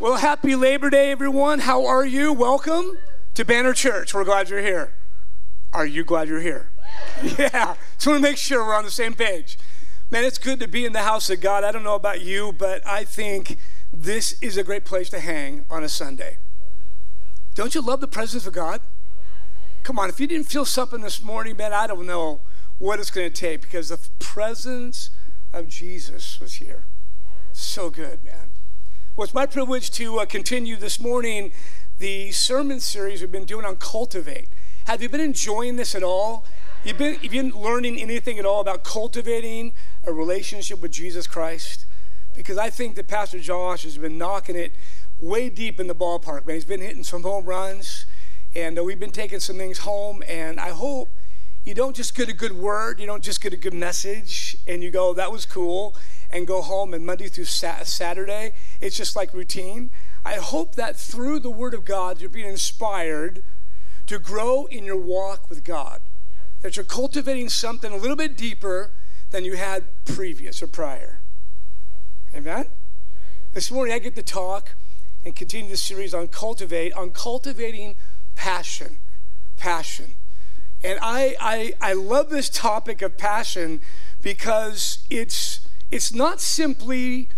Well, happy Labor Day, everyone. How are you? Welcome to Banner Church. We're glad you're here. Are you glad you're here? Yeah. Just want to make sure we're on the same page. Man, it's good to be in the house of God. I don't know about you, but I think this is a great place to hang on a Sunday. Don't you love the presence of God? Come on, if you didn't feel something this morning, man, I don't know what it's going to take because the presence of Jesus was here. So good, man. Well, it's my privilege to uh, continue this morning the sermon series we've been doing on cultivate. Have you been enjoying this at all? You've been, you been learning anything at all about cultivating a relationship with Jesus Christ? Because I think that Pastor Josh has been knocking it way deep in the ballpark, man. He's been hitting some home runs, and uh, we've been taking some things home. And I hope you don't just get a good word, you don't just get a good message, and you go, that was cool, and go home and Monday through Saturday, it's just like routine. I hope that through the Word of God, you're being inspired to grow in your walk with God, that you're cultivating something a little bit deeper than you had previous or prior. Amen? This morning, I get to talk and continue the series on cultivate, on cultivating passion. Passion. And I, I, I love this topic of passion because it's, it's not simply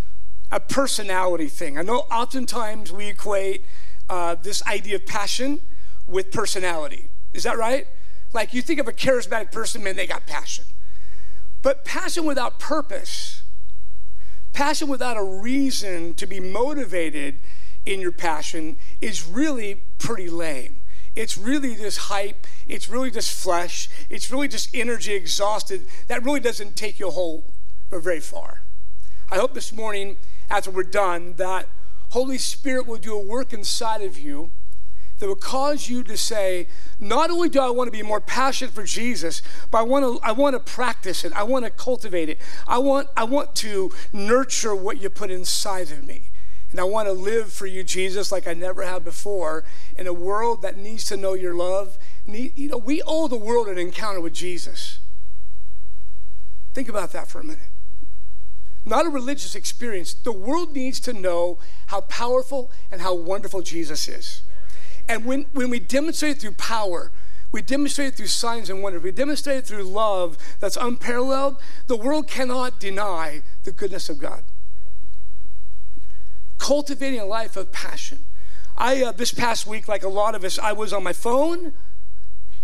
a personality thing. I know oftentimes we equate uh, this idea of passion with personality. Is that right? Like you think of a charismatic person, man, they got passion. But passion without purpose, passion without a reason to be motivated in your passion is really pretty lame. It's really just hype. It's really just flesh. It's really just energy exhausted. That really doesn't take you a whole very far. I hope this morning after we're done that Holy Spirit will do a work inside of you that will cause you to say, not only do I want to be more passionate for Jesus, but I want to, I want to practice it. I want to cultivate it. I want, I want to nurture what you put inside of me. And I want to live for you, Jesus, like I never have before, in a world that needs to know your love. You know, we owe the world an encounter with Jesus. Think about that for a minute not a religious experience. The world needs to know how powerful and how wonderful Jesus is. And when, when we demonstrate it through power, we demonstrate it through signs and wonders, we demonstrate it through love that's unparalleled, the world cannot deny the goodness of God. Cultivating a life of passion. I, uh, this past week, like a lot of us, I was on my phone,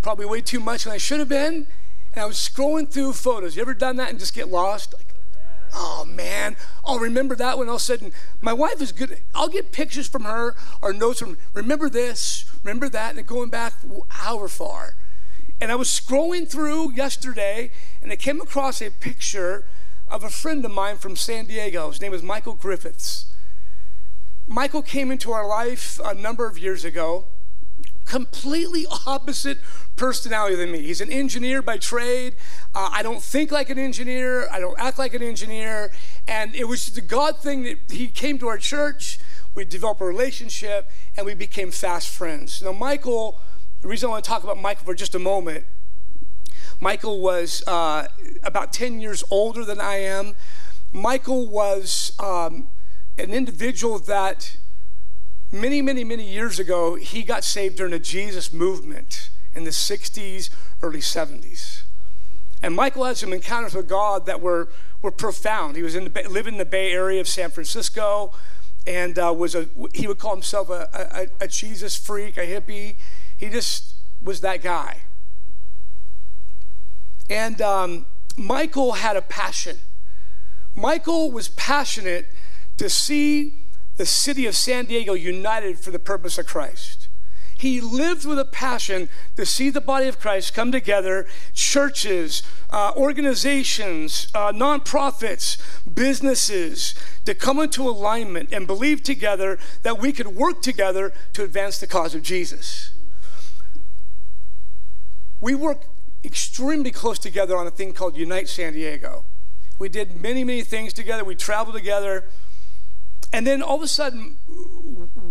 probably way too much than I should have been, and I was scrolling through photos. You ever done that and just get lost? Like, oh man, I'll remember that when all of a sudden my wife is good. I'll get pictures from her or notes from, remember this, remember that, and going back however far. And I was scrolling through yesterday and I came across a picture of a friend of mine from San Diego. His name was Michael Griffiths. Michael came into our life a number of years ago, completely opposite personality than me. He's an engineer by trade. Uh, I don't think like an engineer. I don't act like an engineer. And it was the God thing that he came to our church. We developed a relationship and we became fast friends. Now, Michael, the reason I want to talk about Michael for just a moment, Michael was uh, about 10 years older than I am. Michael was um, an individual that many, many, many years ago, he got saved during the Jesus movement in the 60s, early 70s. And Michael had some encounters with God that were, were profound. He was in the, living in the Bay Area of San Francisco and uh, was a, he would call himself a, a, a Jesus freak, a hippie. He just was that guy. And um, Michael had a passion. Michael was passionate to see the city of San Diego united for the purpose of Christ. He lived with a passion to see the body of Christ come together, churches, uh, organizations, uh, nonprofits, businesses, to come into alignment and believe together that we could work together to advance the cause of Jesus. We work extremely close together on a thing called Unite San Diego. We did many, many things together. We traveled together. And then all of a sudden,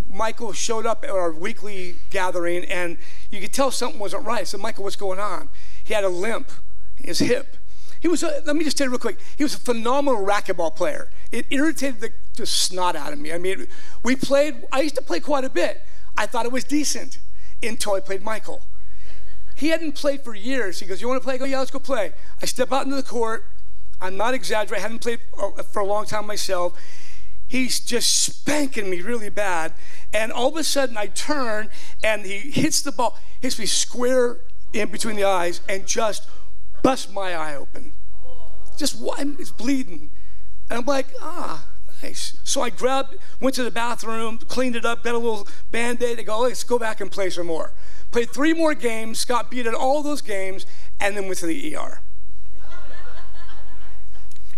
Michael showed up at our weekly gathering, and you could tell something wasn't right. Said, Michael, what's going on? He had a limp in his hip. He was, a, let me just tell you real quick, he was a phenomenal racquetball player. It irritated the, the snot out of me. I mean, we played, I used to play quite a bit. I thought it was decent until I played Michael. He hadn't played for years. He goes, You want to play? I go, Yeah, let's go play. I step out into the court. I'm not exaggerating. I hadn't played uh, for a long time myself. He's just spanking me really bad. And all of a sudden, I turn and he hits the ball, hits me square in between the eyes, and just busts my eye open. Just what it's bleeding. And I'm like, ah, nice. So I grabbed, went to the bathroom, cleaned it up, got a little band aid. I go, let's go back and play some more. Played three more games, got beat at all those games, and then went to the ER.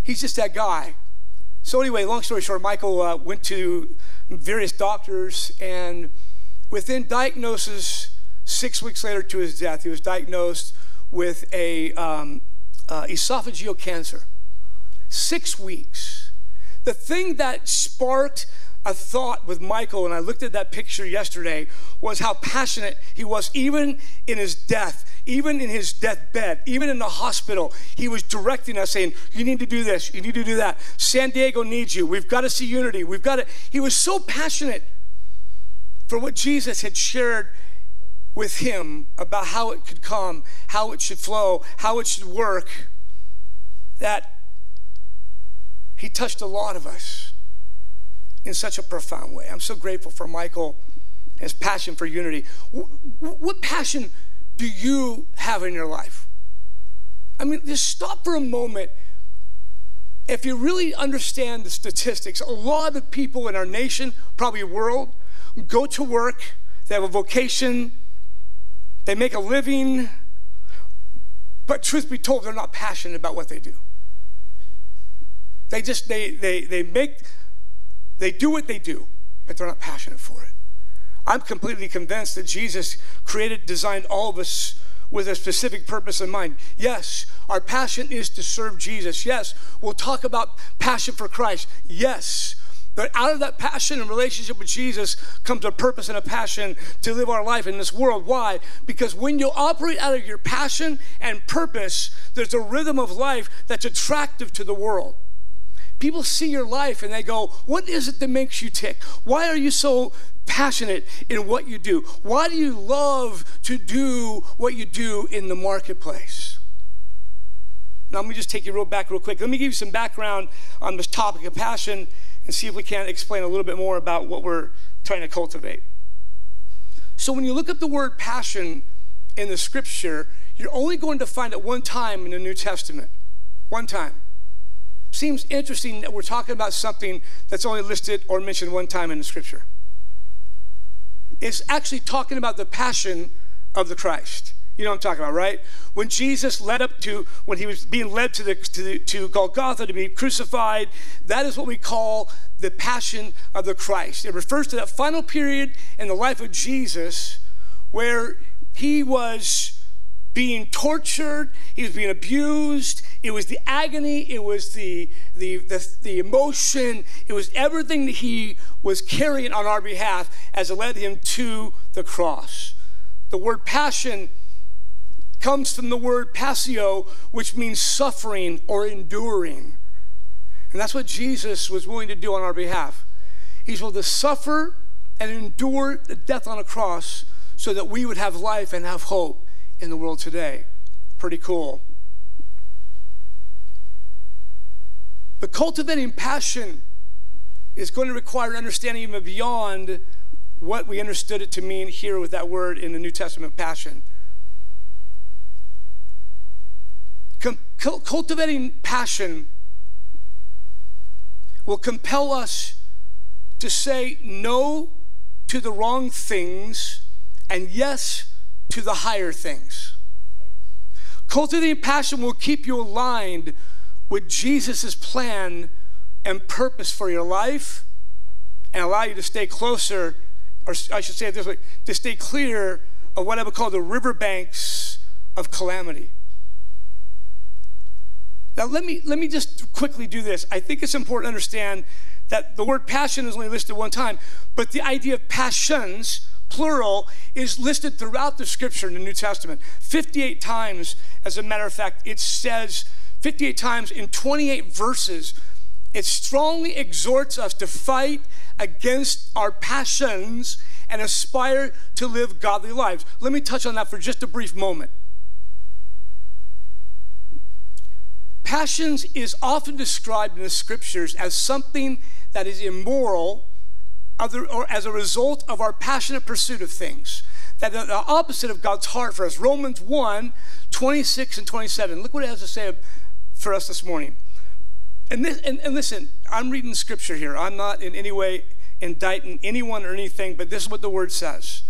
He's just that guy. So, anyway, long story short, Michael uh, went to various doctors, and within diagnosis, six weeks later to his death, he was diagnosed with a um, uh, esophageal cancer. Six weeks. The thing that sparked a thought with Michael, and I looked at that picture yesterday, was how passionate he was, even in his death, even in his deathbed, even in the hospital. He was directing us, saying, You need to do this, you need to do that. San Diego needs you. We've got to see unity. We've got to. He was so passionate for what Jesus had shared with him about how it could come, how it should flow, how it should work, that he touched a lot of us in such a profound way. I'm so grateful for Michael his passion for unity. What passion do you have in your life? I mean, just stop for a moment. If you really understand the statistics, a lot of people in our nation, probably world, go to work, they have a vocation, they make a living, but truth be told, they're not passionate about what they do. They just, they, they, they make they do what they do, but they're not passionate for it. I'm completely convinced that Jesus created, designed all of us with a specific purpose in mind. Yes, our passion is to serve Jesus. Yes, we'll talk about passion for Christ. Yes, but out of that passion and relationship with Jesus comes a purpose and a passion to live our life in this world. Why? Because when you operate out of your passion and purpose, there's a rhythm of life that's attractive to the world. People see your life and they go, What is it that makes you tick? Why are you so passionate in what you do? Why do you love to do what you do in the marketplace? Now, let me just take you real back real quick. Let me give you some background on this topic of passion and see if we can explain a little bit more about what we're trying to cultivate. So, when you look up the word passion in the scripture, you're only going to find it one time in the New Testament. One time seems interesting that we're talking about something that's only listed or mentioned one time in the scripture. It's actually talking about the passion of the Christ. You know what I'm talking about, right? When Jesus led up to, when he was being led to, the, to, the, to Golgotha to be crucified, that is what we call the passion of the Christ. It refers to that final period in the life of Jesus where he was being tortured, he was being abused, it was the agony, it was the, the, the, the, emotion, it was everything that he was carrying on our behalf as it led him to the cross. The word passion comes from the word passio, which means suffering or enduring. And that's what Jesus was willing to do on our behalf. He's willing to suffer and endure the death on a cross so that we would have life and have hope in the world today. Pretty cool. But cultivating passion is going to require an understanding even beyond what we understood it to mean here with that word in the New Testament passion. cultivating passion will compel us to say no to the wrong things and yes to the higher things. Cultivating passion will keep you aligned with Jesus' plan and purpose for your life and allow you to stay closer, or I should say it this way, to stay clear of what I would call the riverbanks of calamity. Now, let me, let me just quickly do this. I think it's important to understand that the word passion is only listed one time, but the idea of passions, plural, is listed throughout the scripture in the New Testament. 58 times, as a matter of fact, it says 58 times in 28 verses, it strongly exhorts us to fight against our passions and aspire to live godly lives. Let me touch on that for just a brief moment. Passions is often described in the scriptures as something that is immoral or as a result of our passionate pursuit of things. That are the opposite of God's heart for us. Romans 1 26 and 27. Look what it has to say for us this morning. And, this, and, and listen, I'm reading scripture here. I'm not in any way indicting anyone or anything, but this is what the word says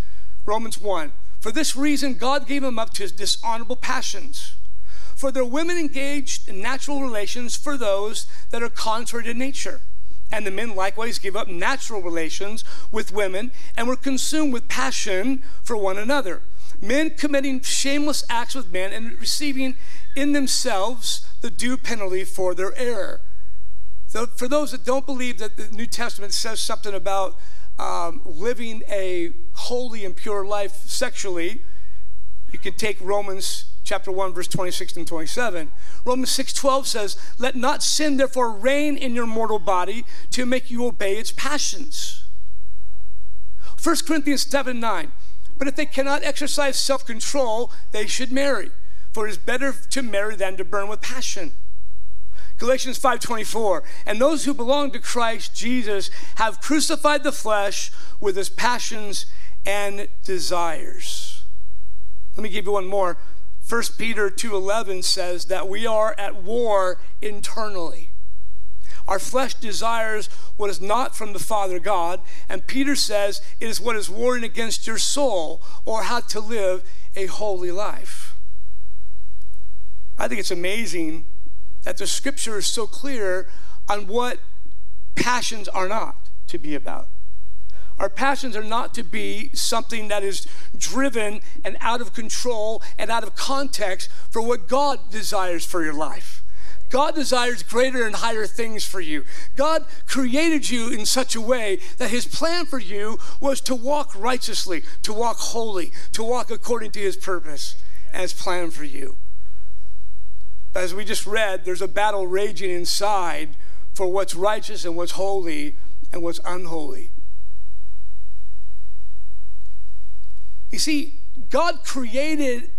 Romans 1. For this reason, God gave him up to his dishonorable passions. For their women engaged in natural relations for those that are contrary to nature. And the men likewise gave up natural relations with women and were consumed with passion for one another. Men committing shameless acts with men and receiving in themselves the due penalty for their error. So, for those that don't believe that the New Testament says something about um, living a holy and pure life sexually, you can take Romans chapter 1 verse 26 and 27 romans 6.12 says let not sin therefore reign in your mortal body to make you obey its passions 1 corinthians 7 9 but if they cannot exercise self-control they should marry for it is better to marry than to burn with passion Galatians 5:24 and those who belong to Christ Jesus have crucified the flesh with its passions and desires. Let me give you one more. 1 Peter 2:11 says that we are at war internally. Our flesh desires what is not from the Father God, and Peter says it is what is warring against your soul or how to live a holy life. I think it's amazing that the scripture is so clear on what passions are not to be about. Our passions are not to be something that is driven and out of control and out of context for what God desires for your life. God desires greater and higher things for you. God created you in such a way that His plan for you was to walk righteously, to walk holy, to walk according to His purpose and His plan for you. As we just read, there's a battle raging inside for what's righteous and what's holy and what's unholy. You see, God created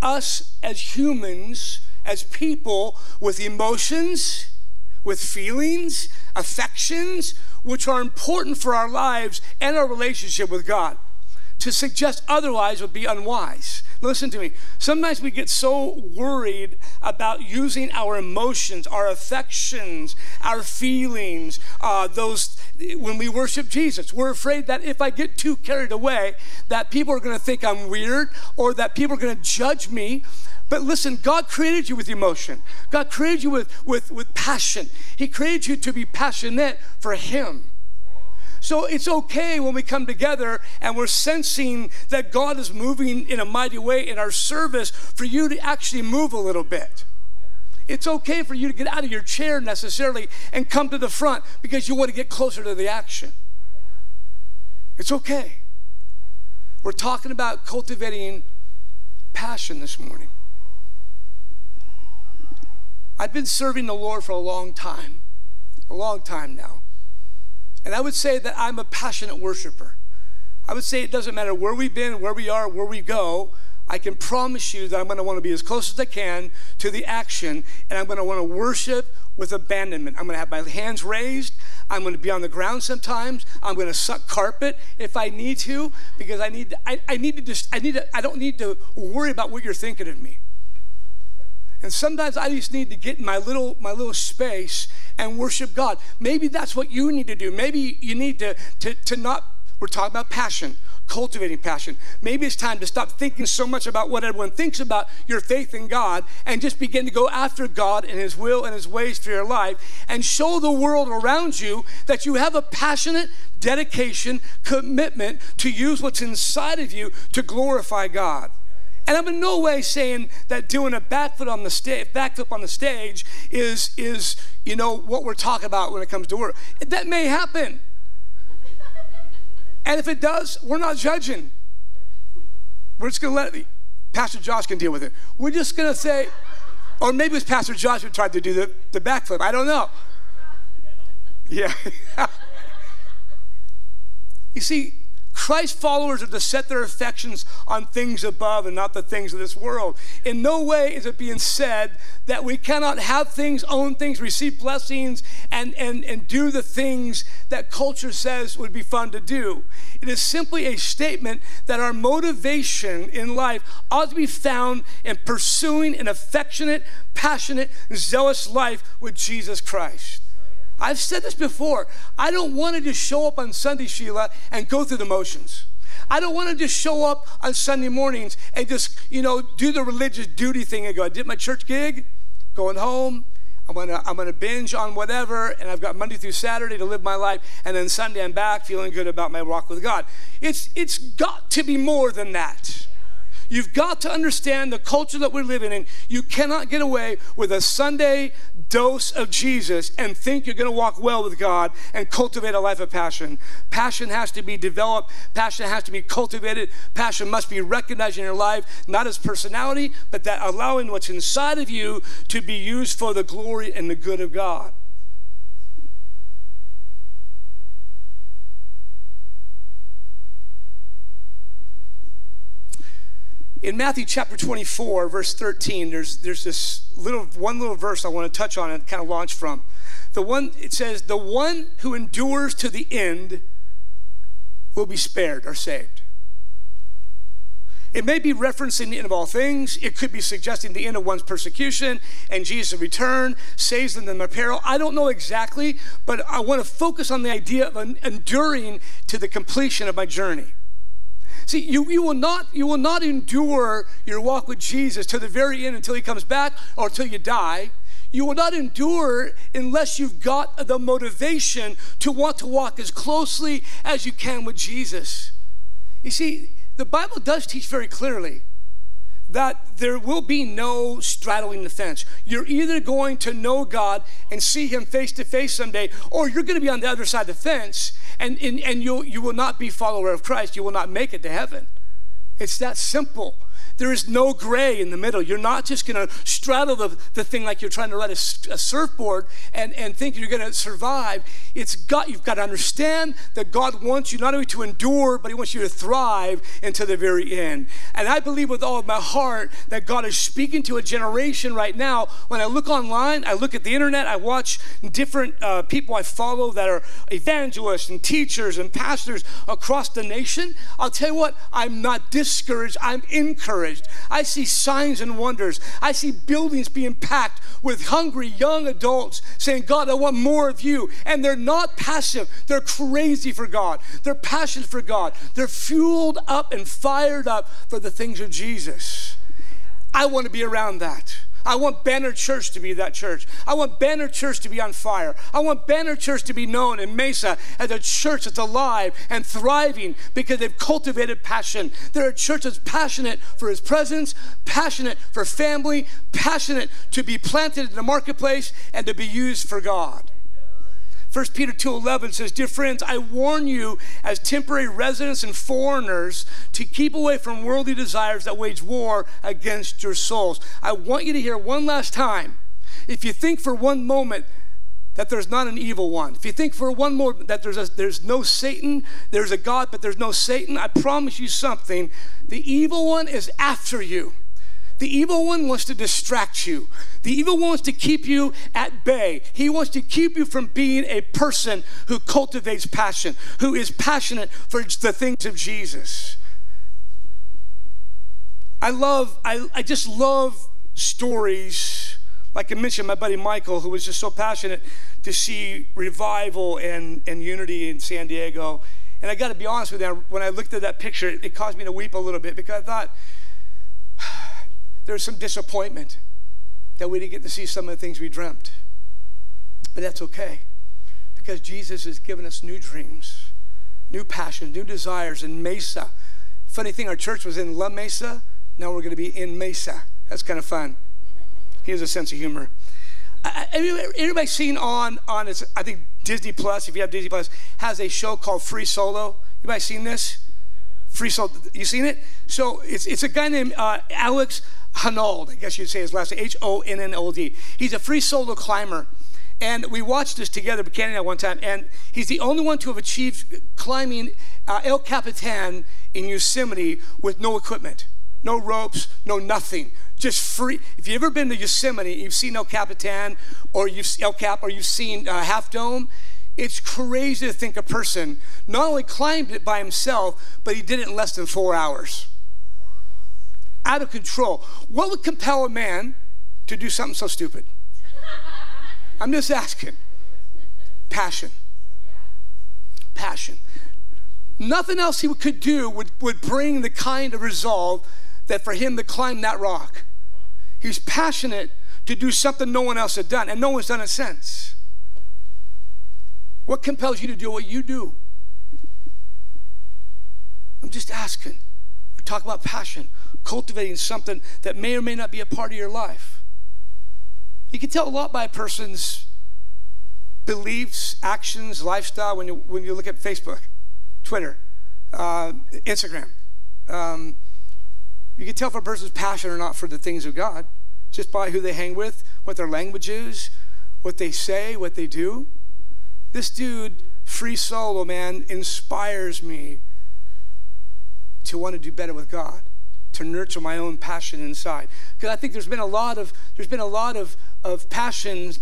us as humans, as people, with emotions, with feelings, affections, which are important for our lives and our relationship with God. To suggest otherwise would be unwise. Listen to me. Sometimes we get so worried about using our emotions, our affections, our feelings, uh, those when we worship Jesus. We're afraid that if I get too carried away, that people are going to think I'm weird or that people are going to judge me. But listen, God created you with emotion. God created you with, with, with passion. He created you to be passionate for Him. So it's okay when we come together and we're sensing that God is moving in a mighty way in our service for you to actually move a little bit. It's okay for you to get out of your chair necessarily and come to the front because you want to get closer to the action. It's okay. We're talking about cultivating passion this morning. I've been serving the Lord for a long time, a long time now. And I would say that I'm a passionate worshiper. I would say it doesn't matter where we've been, where we are, where we go. I can promise you that I'm going to want to be as close as I can to the action, and I'm going to want to worship with abandonment. I'm going to have my hands raised. I'm going to be on the ground sometimes. I'm going to suck carpet if I need to, because I need. I, I need to just. I need. To, I don't need to worry about what you're thinking of me. And sometimes I just need to get in my little my little space and worship God. Maybe that's what you need to do. Maybe you need to to, to not we're talking about passion, cultivating passion. Maybe it's time to stop thinking so much about what everyone thinks about your faith in God and just begin to go after God and His will and His ways for your life and show the world around you that you have a passionate dedication, commitment to use what's inside of you to glorify God. And I'm in no way saying that doing a backflip on the stage, backflip on the stage is is you know what we're talking about when it comes to work. That may happen. And if it does, we're not judging. We're just to let it, Pastor Josh can deal with it. We're just to say, Or maybe it was Pastor Josh who tried to do the, the backflip. I don't know. Yeah. you see, Christ followers are to set their affections on things above and not the things of this world. In no way is it being said that we cannot have things, own things, receive blessings, and, and, and do the things that culture says would be fun to do. It is simply a statement that our motivation in life ought to be found in pursuing an affectionate, passionate, zealous life with Jesus Christ. I've said this before. I don't want to just show up on Sunday, Sheila, and go through the motions. I don't want to just show up on Sunday mornings and just, you know, do the religious duty thing and go, I did my church gig, going home, I'm gonna, I'm gonna binge on whatever, and I've got Monday through Saturday to live my life, and then Sunday I'm back feeling good about my walk with God. It's, it's got to be more than that. You've got to understand the culture that we're living in. You cannot get away with a Sunday dose of Jesus and think you're going to walk well with God and cultivate a life of passion. Passion has to be developed, passion has to be cultivated, passion must be recognized in your life, not as personality, but that allowing what's inside of you to be used for the glory and the good of God. In Matthew chapter 24, verse 13, there's, there's this little one little verse I want to touch on and kind of launch from. The one it says, "The one who endures to the end will be spared or saved." It may be referencing the end of all things. It could be suggesting the end of one's persecution and Jesus' return saves them in their peril. I don't know exactly, but I want to focus on the idea of enduring to the completion of my journey. See, you, you, will not, you will not endure your walk with Jesus to the very end until he comes back or until you die. You will not endure unless you've got the motivation to want to walk as closely as you can with Jesus. You see, the Bible does teach very clearly that there will be no straddling the fence. You're either going to know God and see Him face to face someday, or you're going to be on the other side of the fence and, and, and you you will not be follower of Christ. You will not make it to heaven. It's that simple. There is no gray in the middle. You're not just going to straddle the, the thing like you're trying to ride a, a surfboard and, and think you're going to survive. It's got, you've got to understand that God wants you not only to endure, but He wants you to thrive into the very end. And I believe with all of my heart that God is speaking to a generation right now. When I look online, I look at the internet, I watch different uh, people I follow that are evangelists and teachers and pastors across the nation. I'll tell you what, I'm not discouraged, I'm encouraged encouraged. I see signs and wonders. I see buildings being packed with hungry young adults saying, God, I want more of you. And they're not passive, they're crazy for God. They're passionate for God. They're fueled up and fired up for the things of Jesus. I want to be around that. I want Banner Church to be that church. I want Banner Church to be on fire. I want Banner Church to be known in Mesa as a church that's alive and thriving because they've cultivated passion. They're a church that's passionate for His presence, passionate for family, passionate to be planted in the marketplace and to be used for God. 1 Peter 2:11 says, "Dear friends, I warn you as temporary residents and foreigners to keep away from worldly desires that wage war against your souls." I want you to hear one last time. If you think for one moment that there's not an evil one. If you think for one more that there's a, there's no Satan, there's a God, but there's no Satan, I promise you something. The evil one is after you. The evil one wants to distract you. The evil one wants to keep you at bay. He wants to keep you from being a person who cultivates passion, who is passionate for the things of Jesus. I love, I, I just love stories. Like I mentioned, my buddy Michael, who was just so passionate to see revival and, and unity in San Diego. And I got to be honest with you, when I looked at that picture, it caused me to weep a little bit because I thought, there's some disappointment that we didn't get to see some of the things we dreamt. But that's okay because Jesus has given us new dreams, new passions, new desires in Mesa. Funny thing, our church was in La Mesa. Now we're going to be in Mesa. That's kind of fun. He has a sense of humor. Anybody seen on on I think Disney Plus, if you have Disney Plus, has a show called Free Solo. You might seen this? Free Soul. You seen it? So it's, it's a guy named uh, Alex Honnold, I guess you'd say his last name, H O N N O D. He's a free solo climber. And we watched this together, Buchanan at one time, and he's the only one to have achieved climbing uh, El Capitan in Yosemite with no equipment, no ropes, no nothing, just free. If you've ever been to Yosemite, you've seen El Capitan or you've El Cap or you've seen uh, Half Dome. It's crazy to think a person not only climbed it by himself, but he did it in less than four hours. Out of control. What would compel a man to do something so stupid? I'm just asking. Passion. Passion. Nothing else he could do would, would bring the kind of resolve that for him to climb that rock. He's passionate to do something no one else had done, and no one's done it since. What compels you to do what you do? I'm just asking. We talk about passion, cultivating something that may or may not be a part of your life. You can tell a lot by a person's beliefs, actions, lifestyle when you, when you look at Facebook, Twitter, uh, Instagram. Um, you can tell if a person's passionate or not for the things of God just by who they hang with, what their language is, what they say, what they do. This dude, free solo man, inspires me to want to do better with God to nurture my own passion inside. Because I think there's been a lot of there's been a lot of, of passions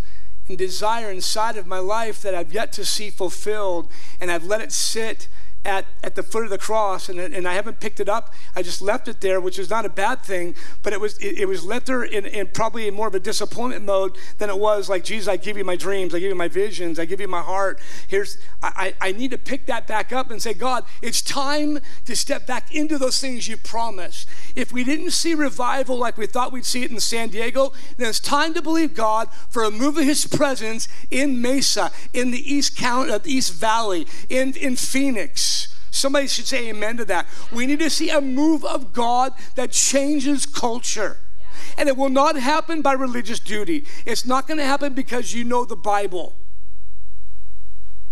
and desire inside of my life that I've yet to see fulfilled, and I've let it sit at, at the foot of the cross and, and I haven't picked it up. I just left it there, which is not a bad thing, but it was it, it was left there in, in probably more of a disappointment mode than it was like, Jesus, I give you my dreams, I give you my visions, I give you my heart. Here's I, I need to pick that back up and say, God, it's time to step back into those things you promised. If we didn't see revival like we thought we'd see it in San Diego, then it's time to believe God for a move of his presence in Mesa, in the East County, uh, East Valley, in, in Phoenix. Somebody should say amen to that. We need to see a move of God that changes culture. And it will not happen by religious duty. It's not going to happen because you know the Bible.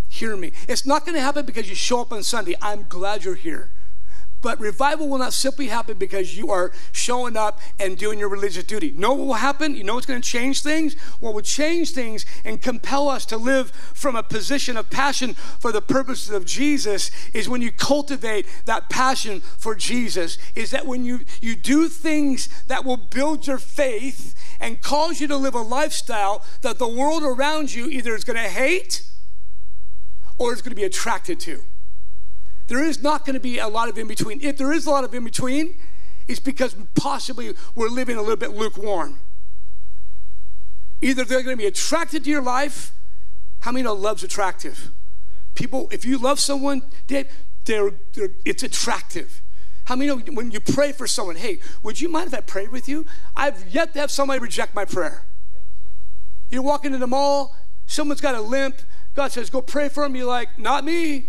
Hear me. It's not going to happen because you show up on Sunday. I'm glad you're here. But revival will not simply happen because you are showing up and doing your religious duty. know what will happen? You know what's going to change things? What will change things and compel us to live from a position of passion for the purposes of Jesus is when you cultivate that passion for Jesus. Is that when you, you do things that will build your faith and cause you to live a lifestyle that the world around you either is going to hate or is going to be attracted to. There is not going to be a lot of in between. If there is a lot of in between, it's because possibly we're living a little bit lukewarm. Either they're going to be attracted to your life. How many know love's attractive? People, if you love someone, Dave, they're, they're, it's attractive. How many know when you pray for someone, hey, would you mind if I prayed with you? I've yet to have somebody reject my prayer. You're walking in the mall, someone's got a limp. God says, go pray for him. You're like, not me.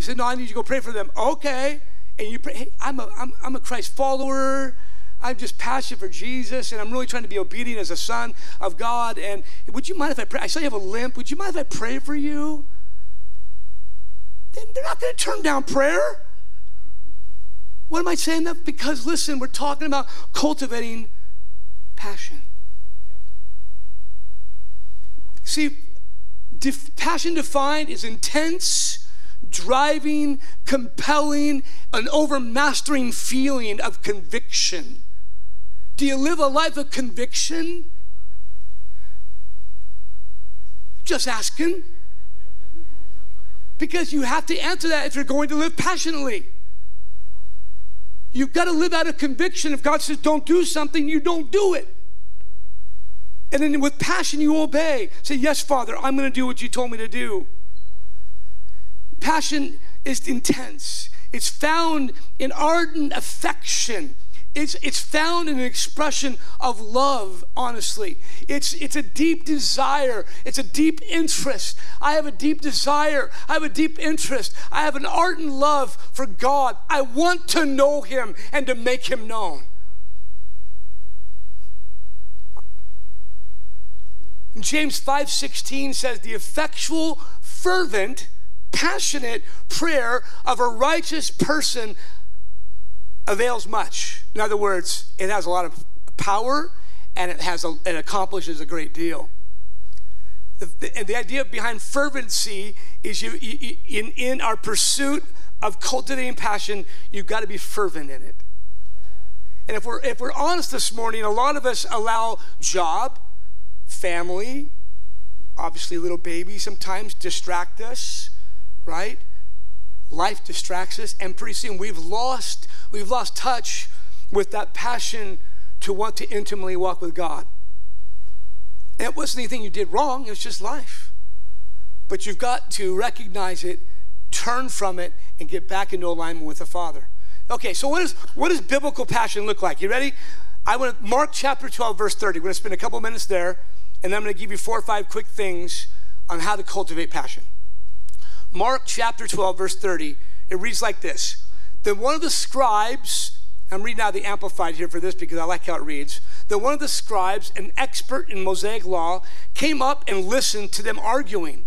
He said, No, I need you to go pray for them. Okay. And you pray, hey, I'm a, I'm, I'm a Christ follower. I'm just passionate for Jesus, and I'm really trying to be obedient as a son of God. And would you mind if I pray? I saw you have a limp. Would you mind if I pray for you? Then they're not going to turn down prayer. What am I saying that? Because listen, we're talking about cultivating passion. See, def- passion defined is intense driving, compelling, an overmastering feeling of conviction. Do you live a life of conviction? Just asking. Because you have to answer that if you're going to live passionately. You've got to live out of conviction. If God says don't do something, you don't do it. And then with passion, you obey. Say, Yes, Father, I'm going to do what you told me to do. Passion is intense, it's found in ardent affection. It's, it's found in an expression of love, honestly. It's, it's a deep desire. It's a deep interest. I have a deep desire. I have a deep interest. I have an ardent love for God. I want to know Him and to make Him known. James 5:16 says the effectual fervent passionate prayer of a righteous person avails much. In other words, it has a lot of power and it has a, it accomplishes a great deal. The, the, and the idea behind fervency is you, you, in, in our pursuit of cultivating passion, you've got to be fervent in it. And if we're if we're honest this morning, a lot of us allow job, family, obviously little baby sometimes distract us, right? Life distracts us, and pretty soon we've lost we've lost touch with that passion to want to intimately walk with God. And it wasn't anything you did wrong, it was just life. But you've got to recognize it, turn from it, and get back into alignment with the Father. Okay, so what, is, what does biblical passion look like? You ready? I want to Mark chapter 12, verse 30. We're going to spend a couple minutes there, and then I'm going to give you four or five quick things on how to cultivate passion. Mark chapter 12, verse 30, it reads like this Then one of the scribes, I'm reading out the Amplified here for this because I like how it reads. Then one of the scribes, an expert in Mosaic law, came up and listened to them arguing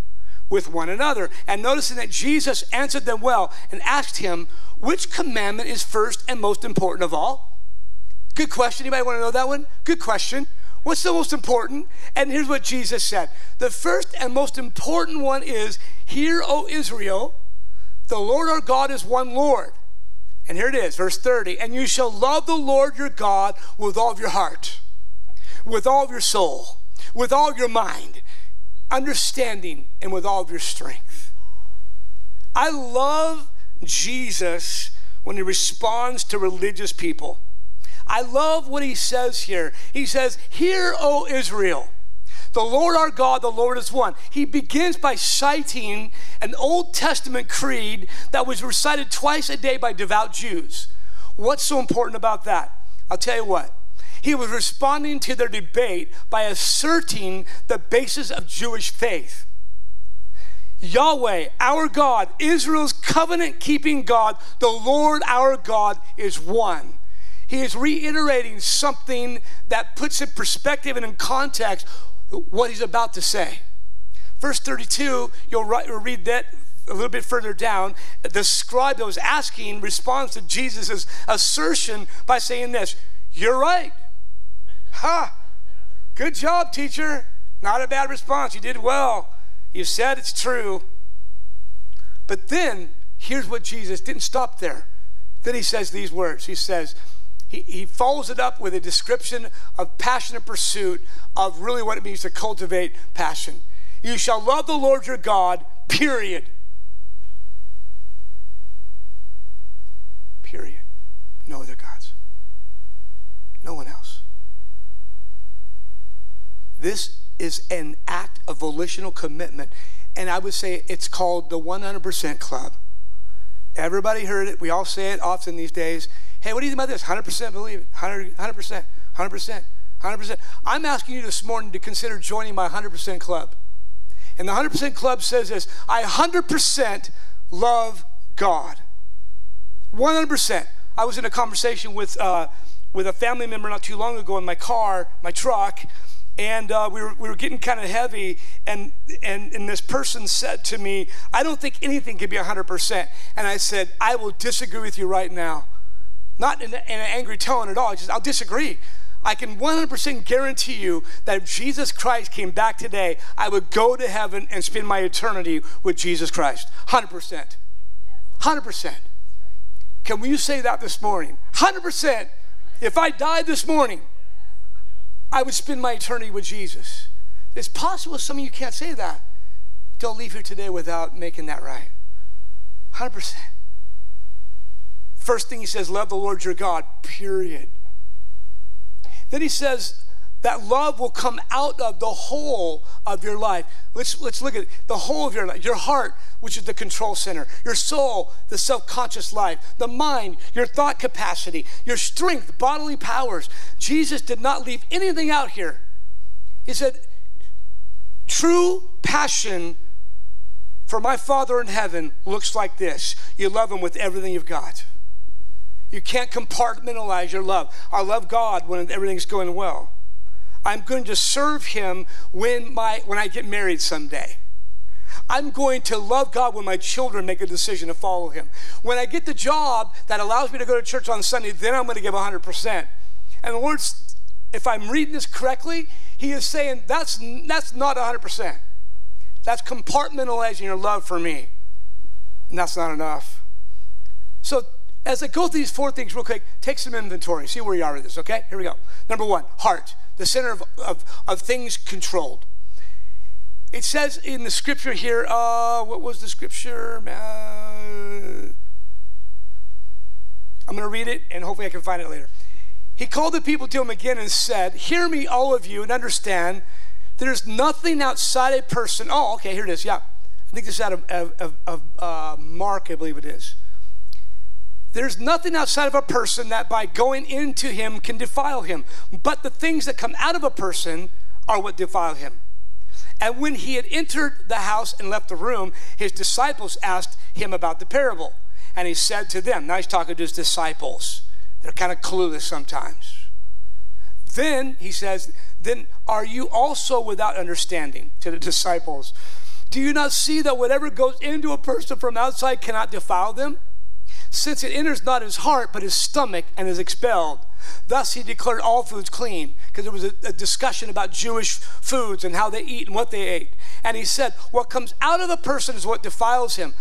with one another. And noticing that Jesus answered them well and asked him, Which commandment is first and most important of all? Good question. Anybody want to know that one? Good question. What's the most important? And here's what Jesus said The first and most important one is, Hear, O Israel, the Lord our God is one Lord. And here it is, verse 30. And you shall love the Lord your God with all of your heart, with all of your soul, with all of your mind, understanding, and with all of your strength. I love Jesus when he responds to religious people. I love what he says here. He says, Hear, O Israel. The Lord our God, the Lord is one. He begins by citing an Old Testament creed that was recited twice a day by devout Jews. What's so important about that? I'll tell you what. He was responding to their debate by asserting the basis of Jewish faith. Yahweh, our God, Israel's covenant keeping God, the Lord our God is one. He is reiterating something that puts in perspective and in context what he's about to say. Verse 32, you'll, read that a little bit further down. The scribe that was asking responds to Jesus' assertion by saying this You're right. Ha! Good job, teacher. Not a bad response. You did well. You said it's true. But then, here's what Jesus didn't stop there. Then he says these words. He says, he, he follows it up with a description of passionate pursuit of really what it means to cultivate passion. You shall love the Lord your God, period. Period. No other gods. No one else. This is an act of volitional commitment. And I would say it's called the 100% Club. Everybody heard it. We all say it often these days. Hey, what do you think about this? 100% believe it. 100, 100%, 100%, 100%. I'm asking you this morning to consider joining my 100% club. And the 100% club says this I 100% love God. 100%. I was in a conversation with, uh, with a family member not too long ago in my car, my truck, and uh, we, were, we were getting kind of heavy and, and, and this person said to me i don't think anything can be 100% and i said i will disagree with you right now not in, in an angry tone at all. Says, I'll disagree. I can 100% guarantee you that if Jesus Christ came back today, I would go to heaven and spend my eternity with Jesus Christ. 100%. 100%. Can you say that this morning? 100%. If I died this morning, I would spend my eternity with Jesus. It's possible some of you can't say that. Don't leave here today without making that right. 100%. First thing he says, love the Lord your God, period. Then he says that love will come out of the whole of your life. Let's, let's look at it. the whole of your life. Your heart, which is the control center. Your soul, the self conscious life. The mind, your thought capacity. Your strength, bodily powers. Jesus did not leave anything out here. He said, true passion for my Father in heaven looks like this you love him with everything you've got. You can't compartmentalize your love. I love God when everything's going well. I'm going to serve him when my when I get married someday. I'm going to love God when my children make a decision to follow Him. When I get the job that allows me to go to church on Sunday, then I'm going to give 100%. And the Lord's, if I'm reading this correctly, He is saying that's, that's not 100%. That's compartmentalizing your love for me. And that's not enough. So, as I go through these four things real quick, take some inventory, see where you are with this, okay? Here we go. Number one, heart, the center of, of, of things controlled. It says in the scripture here, uh, what was the scripture? Uh, I'm going to read it and hopefully I can find it later. He called the people to him again and said, Hear me, all of you, and understand there's nothing outside a person. Oh, okay, here it is. Yeah. I think this is out of, of, of uh, Mark, I believe it is. There's nothing outside of a person that by going into him can defile him. But the things that come out of a person are what defile him. And when he had entered the house and left the room, his disciples asked him about the parable. And he said to them, now he's talking to his disciples. They're kind of clueless sometimes. Then he says, Then are you also without understanding to the disciples? Do you not see that whatever goes into a person from outside cannot defile them? Since it enters not his heart, but his stomach, and is expelled. Thus he declared all foods clean, because there was a, a, discussion about Jewish foods and how they eat and what they ate. And he said, What comes out of a person is what defiles him.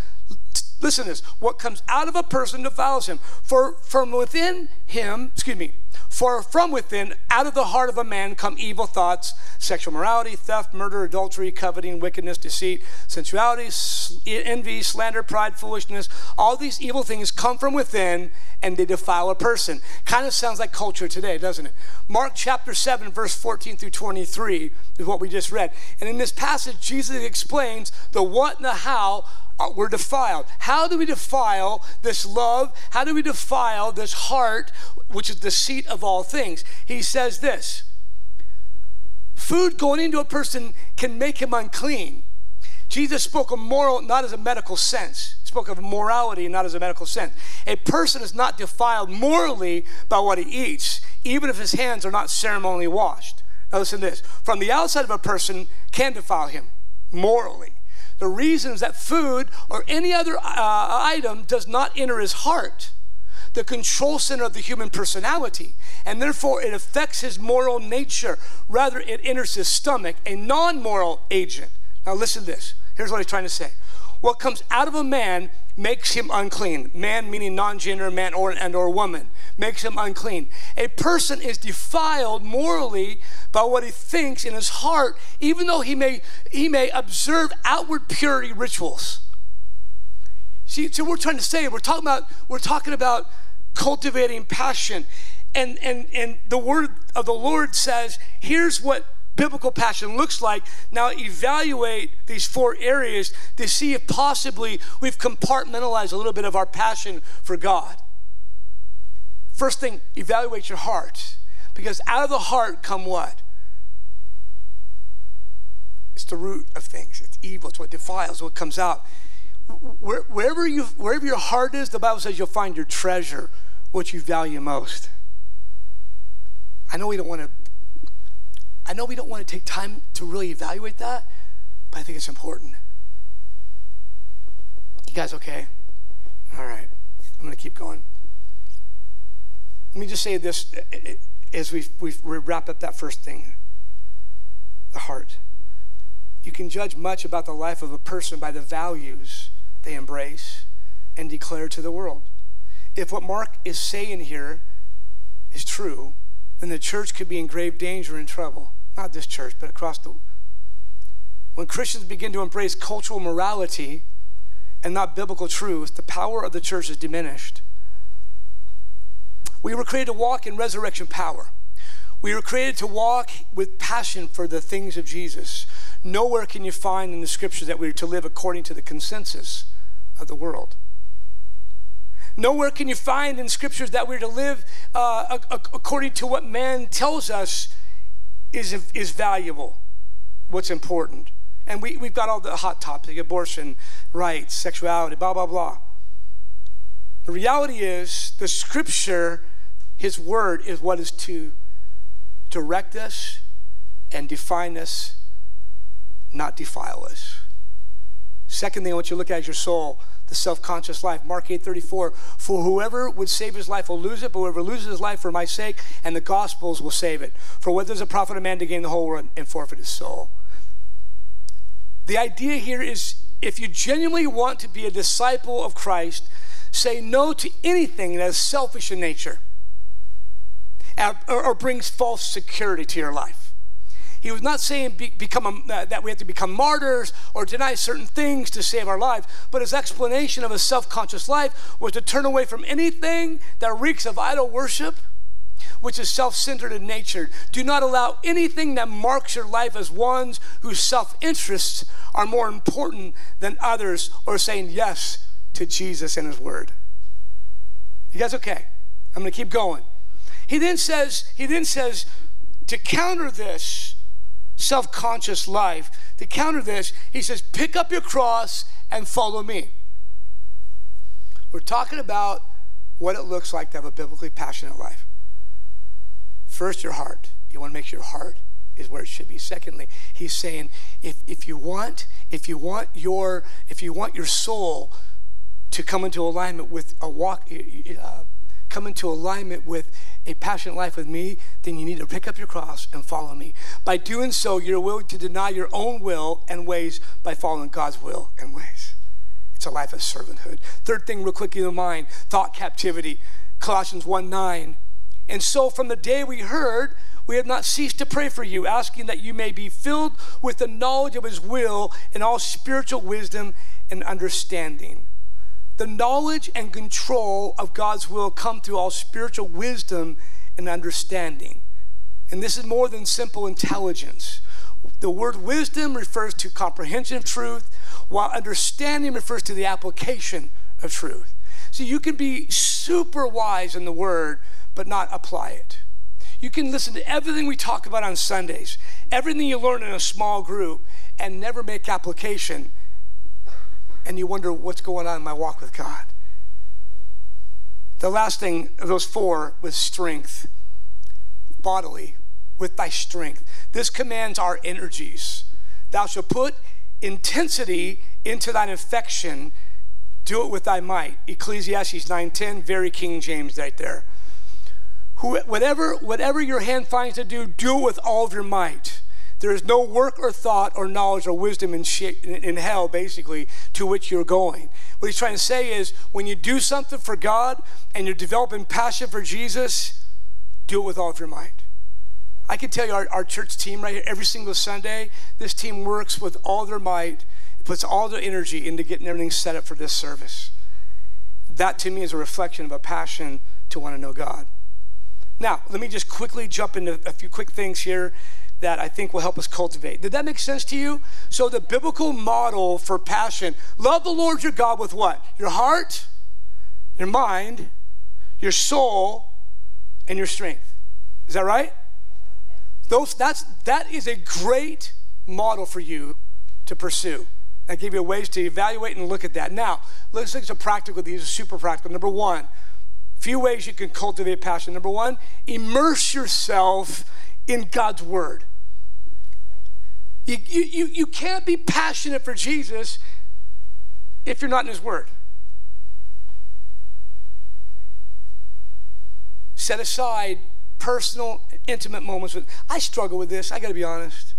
Listen to this. What comes out of a person defiles him. For from within him, excuse me, for from within, out of the heart of a man come evil thoughts, sexual morality, theft, murder, adultery, coveting, wickedness, deceit, sensuality, envy, slander, pride, foolishness. All these evil things come from within and they defile a person. Kind of sounds like culture today, doesn't it? Mark chapter 7, verse 14 through 23 is what we just read. And in this passage, Jesus explains the what and the how Uh, we're defiled. How do we defile this love? How do we defile this heart, which is the seat of all things? He says this food going into a person can make him unclean. Jesus spoke of moral not as a medical sense. He spoke of morality not as a medical sense. A person is not defiled morally by what he eats, even if his hands are not ceremonially washed. Now listen to this. From the outside of a person can defile him morally. The reason is that food or any other uh, item does not enter his heart, the control center of the human personality, and therefore it affects his moral nature. Rather, it enters his stomach, a non moral agent. Now, listen to this. Here's what he's trying to say. What comes out of a man makes him unclean. Man meaning non-gender man or and or woman makes him unclean. A person is defiled morally by what he thinks in his heart, even though he may he may observe outward purity rituals. See, so we're trying to say we're talking about we're talking about cultivating passion. And and and the word of the Lord says, here's what biblical passion looks like. Now evaluate these four areas to see if possibly we've compartmentalized a little bit of our passion for God. First thing, evaluate your heart. Because out of the heart come what? It's the root of things. It's evil. It's what defiles, what comes out. Where, wherever, you, wherever your heart is, the Bible says you'll find your treasure, what you value most. I know we don't want to I know we don't want to take time to really evaluate that, but I think it's important. You guys okay? All right. I'm going to keep going. Let me just say this as we we wrap up that first thing the heart. You can judge much about the life of a person by the values they embrace and declare to the world. If what Mark is saying here is true, then the church could be in grave danger and trouble. Not this church, but across the when Christians begin to embrace cultural morality and not biblical truth, the power of the church is diminished. We were created to walk in resurrection power. We were created to walk with passion for the things of Jesus. Nowhere can you find in the scriptures that we are to live according to the consensus of the world. Nowhere can you find in scriptures that we're to live uh, according to what man tells us is, is valuable, what's important. And we, we've got all the hot topics abortion, rights, sexuality, blah, blah, blah. The reality is, the scripture, his word, is what is to direct us and define us, not defile us. Second thing I want you to look at is your soul, the self-conscious life. Mark 8:34. For whoever would save his life will lose it, but whoever loses his life for my sake and the gospels will save it. For what does a profit a man to gain the whole world and forfeit his soul? The idea here is if you genuinely want to be a disciple of Christ, say no to anything that is selfish in nature or, or brings false security to your life. He was not saying be, become a, uh, that we have to become martyrs or deny certain things to save our lives, but his explanation of a self conscious life was to turn away from anything that reeks of idol worship, which is self centered in nature. Do not allow anything that marks your life as ones whose self interests are more important than others or saying yes to Jesus and his word. You guys okay? I'm going to keep going. He then says, he then says, to counter this, self conscious life. To counter this, he says, pick up your cross and follow me. We're talking about what it looks like to have a biblically passionate life. First, your heart. You want to make sure your heart is where it should be. Secondly, he's saying if, if you want if you want your if you want your soul to come into alignment with a walk uh, come into alignment with a passionate life with me, then you need to pick up your cross and follow me. By doing so, you're willing to deny your own will and ways by following God's will and ways. It's a life of servanthood. Third thing, real quick in your mind thought captivity. Colossians 1 9. And so from the day we heard, we have not ceased to pray for you, asking that you may be filled with the knowledge of his will and all spiritual wisdom and understanding the knowledge and control of God's will come through all spiritual wisdom and understanding. And this is more than simple intelligence. The word wisdom refers to comprehension of truth, while understanding refers to the application of truth. So you can be super wise in the word, but not apply it. You can listen to everything we talk about on Sundays, everything you learn in a small group, and never make application and you wonder what's going on in my walk with God. The last thing of those four was strength, bodily, with thy strength. This commands our energies. Thou shalt put intensity into thine affection, do it with thy might. Ecclesiastes 9:10, very King James right there. Who, whatever, whatever your hand finds to do, do it with all of your might. There is no work or thought or knowledge or wisdom in, in hell, basically, to which you're going. What he's trying to say is when you do something for God and you're developing passion for Jesus, do it with all of your might. I can tell you, our, our church team right here, every single Sunday, this team works with all their might, puts all their energy into getting everything set up for this service. That to me is a reflection of a passion to want to know God. Now, let me just quickly jump into a few quick things here that I think will help us cultivate. Did that make sense to you? So, the biblical model for passion love the Lord your God with what? Your heart, your mind, your soul, and your strength. Is that right? Those, that's, that is a great model for you to pursue. I give you ways to evaluate and look at that. Now, let's look at some practical. These are super practical. Number one, few ways you can cultivate passion. Number one, immerse yourself in God's Word. You, you, you can't be passionate for Jesus if you're not in His Word. Set aside personal, intimate moments with. I struggle with this. I got to be honest.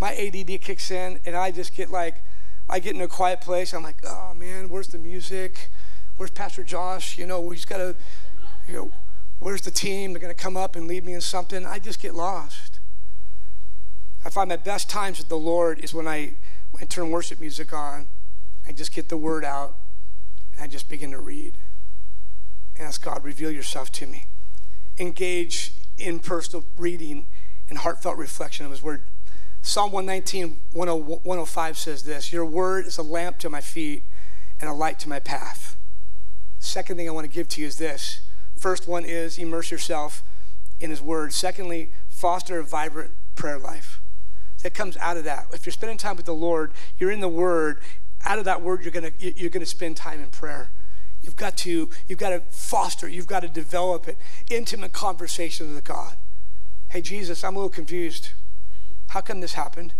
My ADD kicks in, and I just get like, I get in a quiet place. I'm like, oh man, where's the music? Where's Pastor Josh? You know, we just got to, you know, where's the team? They're to come up and lead me in something. I just get lost. I find my best times with the Lord is when I, when I turn worship music on, I just get the word out, and I just begin to read. And ask God, reveal yourself to me. Engage in personal reading and heartfelt reflection of His word. Psalm 119, 105 says this Your word is a lamp to my feet and a light to my path. Second thing I want to give to you is this. First one is immerse yourself in His word. Secondly, foster a vibrant prayer life that comes out of that. If you're spending time with the Lord, you're in the Word. Out of that Word, you're gonna you're gonna spend time in prayer. You've got to you've got to foster. You've got to develop it. Intimate conversations with God. Hey Jesus, I'm a little confused. How come this happened?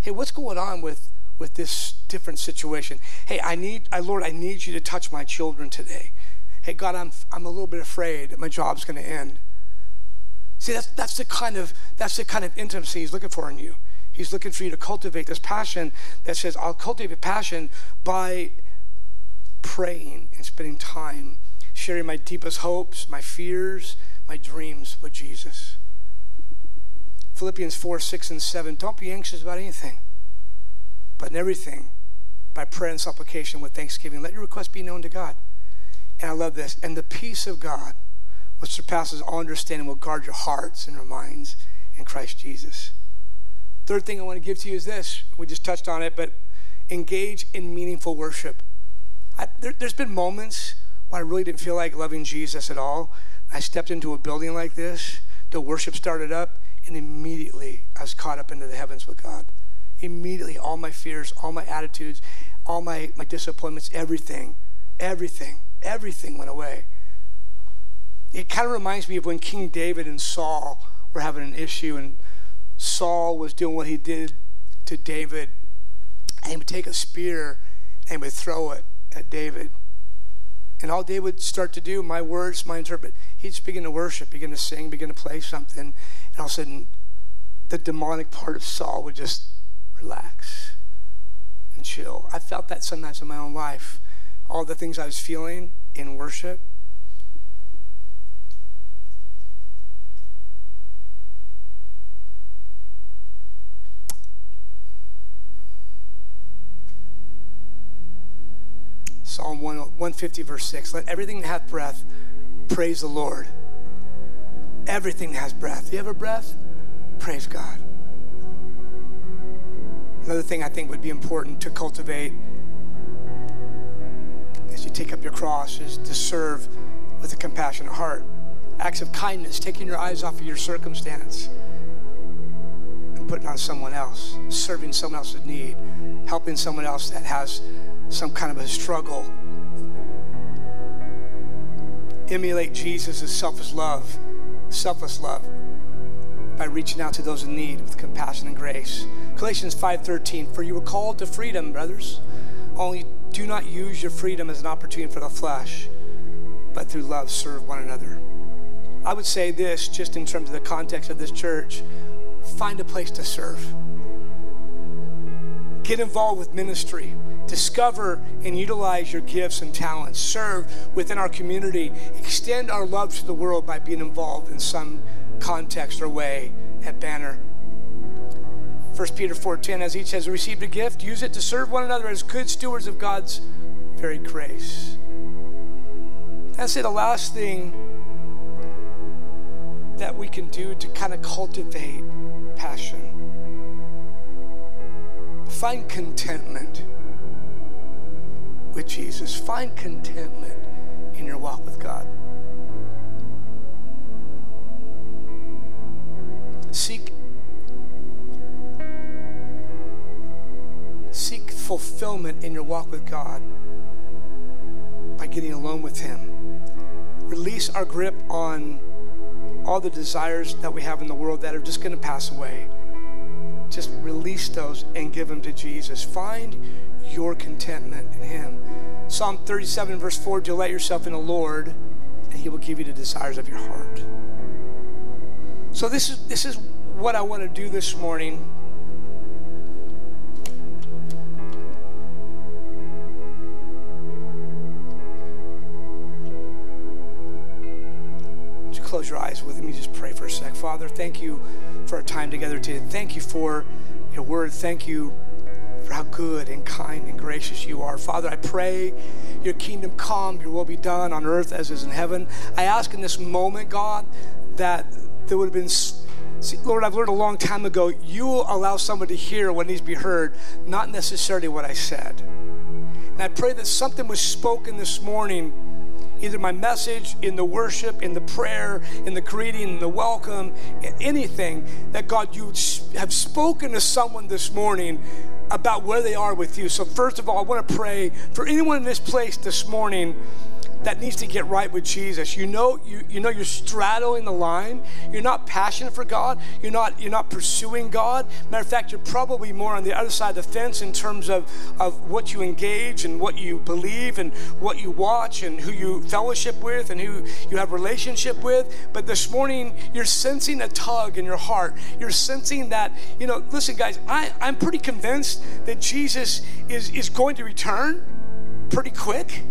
Hey, what's going on with with this different situation. Hey, I need, I, Lord, I need you to touch my children today. Hey, God, I'm, I'm a little bit afraid that my job's going to end. See, that's, that's, the kind of, that's the kind of intimacy he's looking for in you. He's looking for you to cultivate this passion that says, I'll cultivate passion by praying and spending time, sharing my deepest hopes, my fears, my dreams with Jesus. Philippians 4, 6, and 7. Don't be anxious about anything, but in everything, by prayer and supplication with thanksgiving, let your request be known to God. And I love this. And the peace of God, which surpasses all understanding, will guard your hearts and your minds in Christ Jesus. Third thing I want to give to you is this. We just touched on it, but engage in meaningful worship. I, there, has been moments when I really didn't feel like loving Jesus at all. I stepped into a building like this, the worship started up, and immediately I was caught up into the heavens with God. Immediately, all my fears, all my attitudes, all my, my disappointments, everything, everything, everything went away. It kind of reminds me of when King David and Saul were having an issue, and Saul was doing what he did to David, and he would take a spear and would throw it at David. And all David would start to do, my words, my interpret, he'd just begin to worship, begin to sing, begin to play something. And all of a sudden, the demonic part of Saul would just relax and chill. I felt that sometimes in my own life. All the things I was feeling in worship, Psalm 150, verse 6. Let everything that hath breath praise the Lord. Everything that has breath. You have a breath? Praise God. Another thing I think would be important to cultivate as you take up your cross is to serve with a compassionate heart. Acts of kindness, taking your eyes off of your circumstance and putting on someone else, serving someone else's need, helping someone else that has some kind of a struggle. Emulate Jesus' selfless love, selfless love by reaching out to those in need with compassion and grace. Galatians 5:13 For you were called to freedom, brothers. Only do not use your freedom as an opportunity for the flesh, but through love serve one another. I would say this just in terms of the context of this church, find a place to serve. Get involved with ministry discover and utilize your gifts and talents, serve within our community, extend our love to the world by being involved in some context or way at Banner. 1 Peter 4:10 as each has received a gift, use it to serve one another as good stewards of God's very grace. I say the last thing that we can do to kind of cultivate passion. Find contentment with Jesus. Find contentment in your walk with God. Seek seek fulfillment in your walk with God by getting alone with him. Release our grip on all the desires that we have in the world that are just going to pass away. Just release those and give them to Jesus. Find your contentment in Him. Psalm 37, verse 4 Delight yourself in the Lord, and He will give you the desires of your heart. So, this is, this is what I want to do this morning. Close your eyes with me. Just pray for a sec. Father, thank you for our time together today. Thank you for your word. Thank you for how good and kind and gracious you are. Father, I pray your kingdom come, your will be done on earth as is in heaven. I ask in this moment, God, that there would have been. See, Lord, I've learned a long time ago, you allow someone to hear what needs to be heard, not necessarily what I said. And I pray that something was spoken this morning either my message, in the worship, in the prayer, in the greeting, in the welcome, in anything, that God, you have spoken to someone this morning about where they are with you. So, first of all, I want to pray for anyone in this place this morning that needs to get right with Jesus. You know, you, you know you're straddling the line. You're not passionate for God. You're not, you're not pursuing God. Matter of fact, you're probably more on the other side of the fence in terms of, of what you engage and what you believe and what you watch and who you fellowship with and who you have relationship with. But this morning, you're sensing a tug in your heart. You're sensing that, you know, listen, guys, I, I'm pretty convinced that Jesus is, is going to return pretty quick.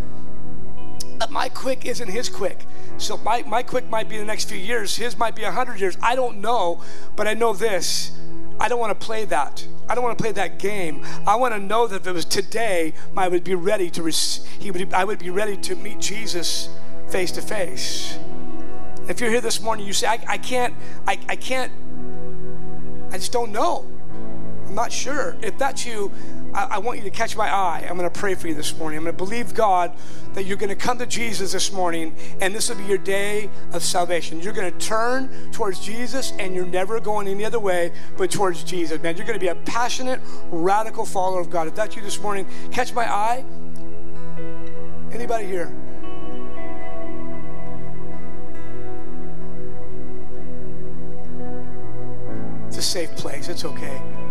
My quick isn't his quick. So my, my quick might be the next few years. His might be a hundred years. I don't know, but I know this. I don't want to play that. I don't want to play that game. I want to know that if it was today, I would be ready to receive, he would, I would be ready to meet Jesus face to face. If you're here this morning, you say, I, I can't, I, I can't, I just don't know. I'm not sure. If that's you, I, I want you to catch my eye. I'm going to pray for you this morning. I'm going to believe God that you're going to come to Jesus this morning, and this will be your day of salvation. You're going to turn towards Jesus, and you're never going any other way but towards Jesus. Man, you're going to be a passionate, radical follower of God. If that's you this morning, catch my eye. Anybody here? It's a safe place. It's okay.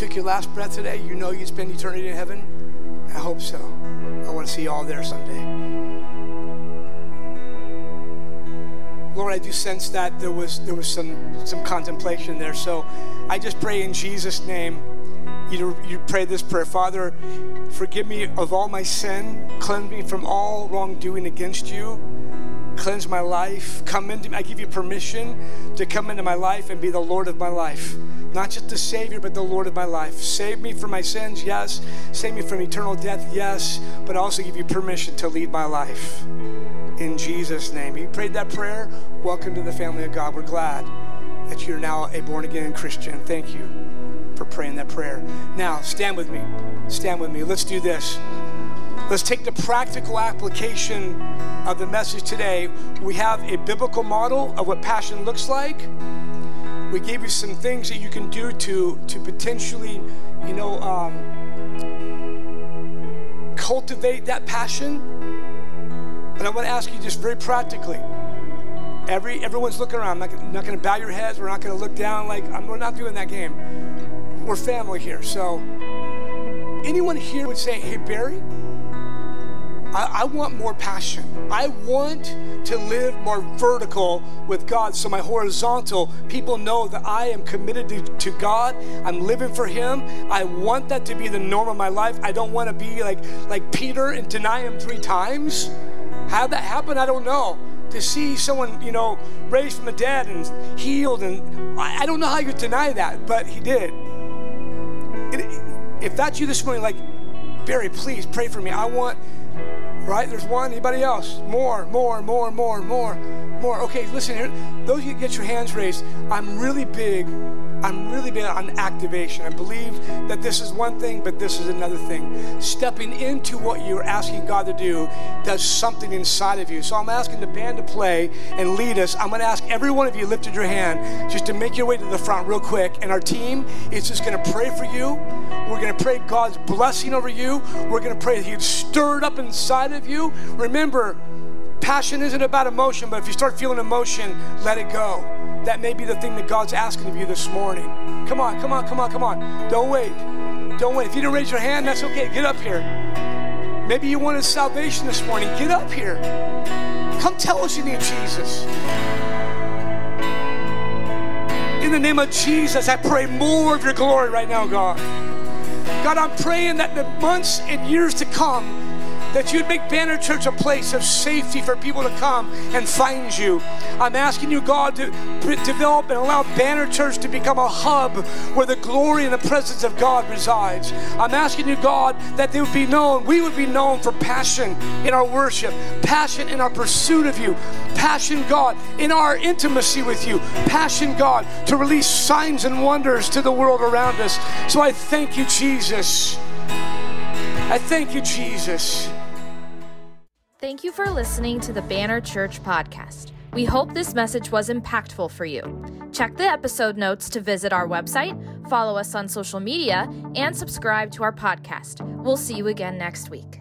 Took your last breath today, you know you'd spend eternity in heaven? I hope so. I want to see you all there someday. Lord, I do sense that there was there was some some contemplation there. So I just pray in Jesus' name. You, you pray this prayer Father, forgive me of all my sin, cleanse me from all wrongdoing against you, cleanse my life, come into me. I give you permission to come into my life and be the Lord of my life not just the Savior, but the Lord of my life. Save me from my sins, yes. Save me from eternal death, yes. But I also give you permission to lead my life. In Jesus' name. You prayed that prayer. Welcome to the family of God. We're glad that you're now a born again Christian. Thank you for praying that prayer. Now, stand with me. Stand with me. Let's do this. Let's take the practical application of the message today. We have a biblical model of what passion looks like we gave you some things that you can do to to potentially, you know, um, cultivate that passion. And I want to ask you just very practically. Every everyone's looking around. I'm not, not going to bow your heads. We're not going to look down like I'm, we're not doing that game. We're family here. So, anyone here would say, "Hey, Barry." I, I, want more passion. I want to live more vertical with God so my horizontal people know that I am committed to, to God. I'm living for Him. I want that to be the norm of my life. I don't want to be like, like Peter and deny Him three times. How that happened, I don't know. To see someone, you know, raised from the dead and healed, and I, I don't know how you deny that, but He did. It, if that's you this morning, like, Barry, please pray for me. I want Right? There's one. Anybody else? More, more, more, more, more, more. Okay, listen here. Those you get your hands raised, I'm really big I'm really big on activation. I believe that this is one thing, but this is another thing. Stepping into what you're asking God to do does something inside of you. So I'm asking the band to play and lead us. I'm going to ask every one of you lifted your hand just to make your way to the front real quick. And our team is just going to pray for you. We're going to pray God's blessing over you. We're going to pray that He'd stir it up inside of you. Remember, passion isn't about emotion, but if you start feeling emotion, let it go that may be the thing that God's asking of you this morning. Come on, come on, come on, come on. Don't wait. Don't wait. If you didn't raise your hand, that's okay. Get up here. Maybe you wanted salvation this morning. Get up here. Come tell us you need Jesus. In the name of Jesus, I pray more of your glory right now, God. God, I'm praying that the months and years to come, that you'd make Banner Church a place of safety for people to come and find you. I'm asking you, God, to develop and allow Banner Church to become a hub where the glory and the presence of God resides. I'm asking you, God, that they would be known, we would be known for passion in our worship, passion in our pursuit of you, passion, God, in our intimacy with you, passion, God, to release signs and wonders to the world around us. So I thank you, Jesus. I thank you, Jesus. Thank you for listening to the Banner Church podcast. We hope this message was impactful for you. Check the episode notes to visit our website, follow us on social media, and subscribe to our podcast. We'll see you again next week.